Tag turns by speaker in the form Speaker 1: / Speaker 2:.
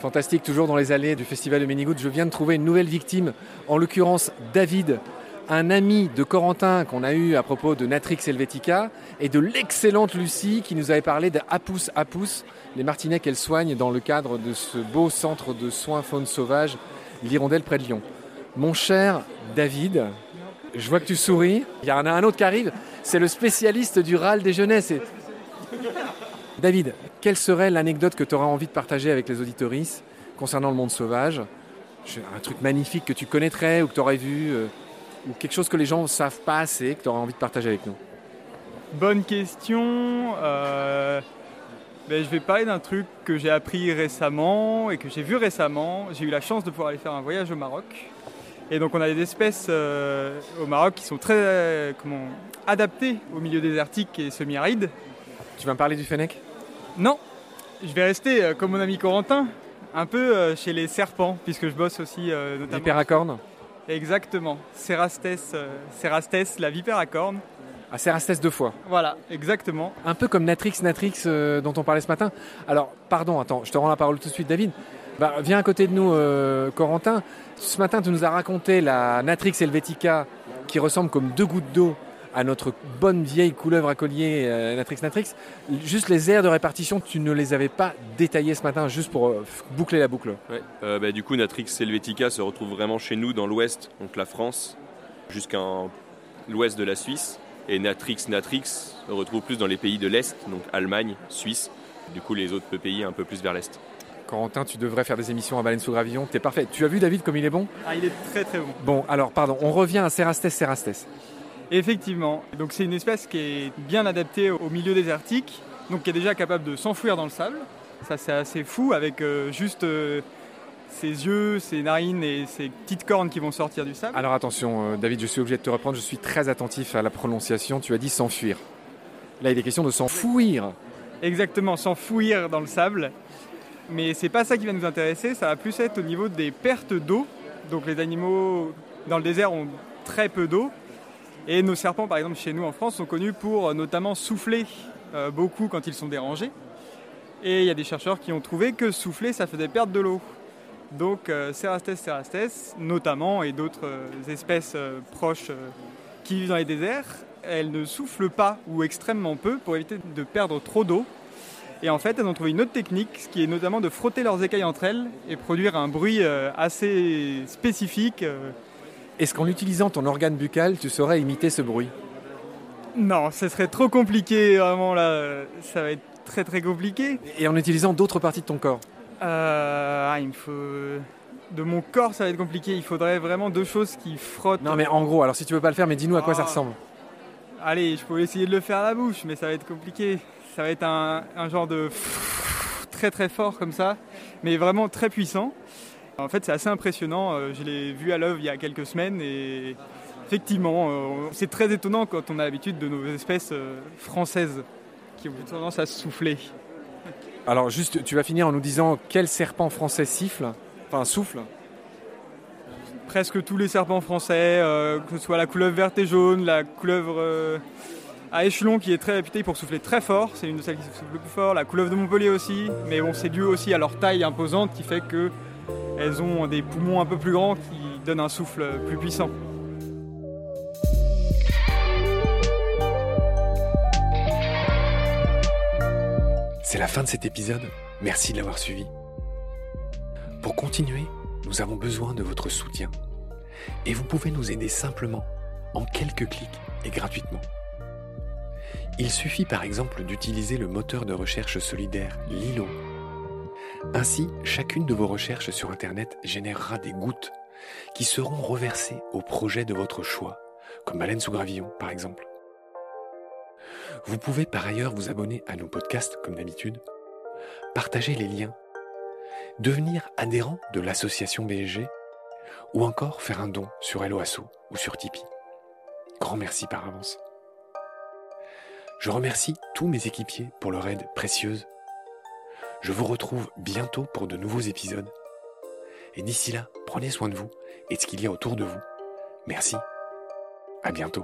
Speaker 1: Fantastique, toujours dans les allées du festival de Ménigout. Je viens de trouver une nouvelle victime, en l'occurrence David, un ami de Corentin qu'on a eu à propos de Natrix Helvetica et de l'excellente Lucie qui nous avait parlé de Apus les martinets qu'elle soigne dans le cadre de ce beau centre de soins faune sauvage, l'Hirondelle près de Lyon. Mon cher David, je vois que tu souris. Il y en a un autre qui arrive, c'est le spécialiste du râle des jeunesses. David, quelle serait l'anecdote que tu auras envie de partager avec les auditoristes concernant le monde sauvage? Un truc magnifique que tu connaîtrais ou que tu aurais vu euh, Ou quelque chose que les gens ne savent pas assez, que tu aurais envie de partager avec nous?
Speaker 2: Bonne question. Euh, ben, je vais parler d'un truc que j'ai appris récemment et que j'ai vu récemment. J'ai eu la chance de pouvoir aller faire un voyage au Maroc. Et donc on a des espèces euh, au Maroc qui sont très comment, adaptées au milieu désertique et semi-aride.
Speaker 1: Tu vas me parler du fennec?
Speaker 2: Non, je vais rester euh, comme mon ami Corentin, un peu euh, chez les serpents, puisque je bosse aussi euh, notamment.
Speaker 1: Vipère à cornes
Speaker 2: Exactement, Cerastes, Cerastes, la vipère à cornes.
Speaker 1: Ah, Cerastes deux fois.
Speaker 2: Voilà, exactement.
Speaker 1: Un peu comme Natrix, Natrix dont on parlait ce matin. Alors, pardon, attends, je te rends la parole tout de suite, David. Bah, viens à côté de nous, Corentin. Ce matin, tu nous as raconté la Natrix Helvetica qui ressemble comme deux gouttes d'eau à notre bonne vieille couleuvre à collier euh, Natrix Natrix. Juste les aires de répartition, tu ne les avais pas détaillées ce matin, juste pour euh, boucler la boucle.
Speaker 3: Ouais. Euh, bah, du coup, Natrix Helvetica se retrouve vraiment chez nous dans l'ouest, donc la France, jusqu'à l'ouest de la Suisse. Et Natrix Natrix se retrouve plus dans les pays de l'Est, donc Allemagne, Suisse. Du coup, les autres pays un peu plus vers l'Est.
Speaker 1: Corentin, tu devrais faire des émissions à Baleine sous Gravillon. T'es parfait. Tu as vu David comme il est bon?
Speaker 2: Ah, il est très très bon.
Speaker 1: Bon, alors pardon, on revient à Cerastes Cerastes.
Speaker 2: Effectivement. Donc c'est une espèce qui est bien adaptée au milieu désertique, donc qui est déjà capable de s'enfouir dans le sable. Ça c'est assez fou avec euh, juste euh, ses yeux, ses narines et ses petites cornes qui vont sortir du sable.
Speaker 1: Alors attention euh, David, je suis obligé de te reprendre, je suis très attentif à la prononciation. Tu as dit s'enfuir. Là il est question de s'enfouir.
Speaker 2: Exactement, s'enfouir dans le sable. Mais c'est pas ça qui va nous intéresser, ça va plus être au niveau des pertes d'eau. Donc les animaux dans le désert ont très peu d'eau et nos serpents, par exemple, chez nous en France, sont connus pour euh, notamment souffler euh, beaucoup quand ils sont dérangés. Et il y a des chercheurs qui ont trouvé que souffler, ça faisait perdre de l'eau. Donc euh, Cerastes cerastes, notamment, et d'autres espèces proches qui vivent dans les déserts, elles ne soufflent pas ou extrêmement peu pour éviter de perdre trop d'eau. Et en fait, elles ont trouvé une autre technique, ce qui est notamment de frotter leurs écailles entre elles et produire un bruit assez spécifique
Speaker 1: est-ce qu'en utilisant ton organe buccal, tu saurais imiter ce bruit?
Speaker 2: Non, ce serait trop compliqué, vraiment là, ça va être très très compliqué.
Speaker 1: Et en utilisant d'autres parties de ton corps?
Speaker 2: Euh, ah, il me faut... De mon corps, ça va être compliqué. Il faudrait vraiment deux choses qui frottent.
Speaker 1: Non, mais en gros, alors si tu veux pas le faire, mais dis-nous à quoi ça ah. ressemble.
Speaker 2: Allez, je pourrais essayer de le faire à la bouche, mais ça va être compliqué. Ça va être un, un genre de très très fort comme ça, mais vraiment très puissant. En fait, c'est assez impressionnant. Euh, je l'ai vu à l'œuvre il y a quelques semaines et effectivement, euh, c'est très étonnant quand on a l'habitude de nos espèces euh, françaises qui ont tendance à souffler.
Speaker 1: Alors juste, tu vas finir en nous disant quel serpent français siffle, enfin souffle
Speaker 2: Presque tous les serpents français, que ce soit la couleuvre verte et jaune, la couleuvre à échelon qui est très réputée pour souffler très fort, c'est une de celles qui souffle le plus fort, la couleuvre de Montpellier aussi, mais bon c'est dû aussi à leur taille imposante qui fait que elles ont des poumons un peu plus grands qui donnent un souffle plus puissant.
Speaker 4: C'est la fin de cet épisode. Merci de l'avoir suivi. Pour continuer, nous avons besoin de votre soutien. Et vous pouvez nous aider simplement, en quelques clics et gratuitement. Il suffit par exemple d'utiliser le moteur de recherche solidaire Lilo ainsi, chacune de vos recherches sur Internet générera des gouttes qui seront reversées au projet de votre choix, comme Baleine sous gravillon par exemple. Vous pouvez par ailleurs vous abonner à nos podcasts comme d'habitude, partager les liens, devenir adhérent de l'association BSG ou encore faire un don sur Helloasso ou sur Tipeee. Grand merci par avance. Je remercie tous mes équipiers pour leur aide précieuse je vous retrouve bientôt pour de nouveaux épisodes. Et d'ici là, prenez soin de vous et de ce qu'il y a autour de vous. Merci. À bientôt.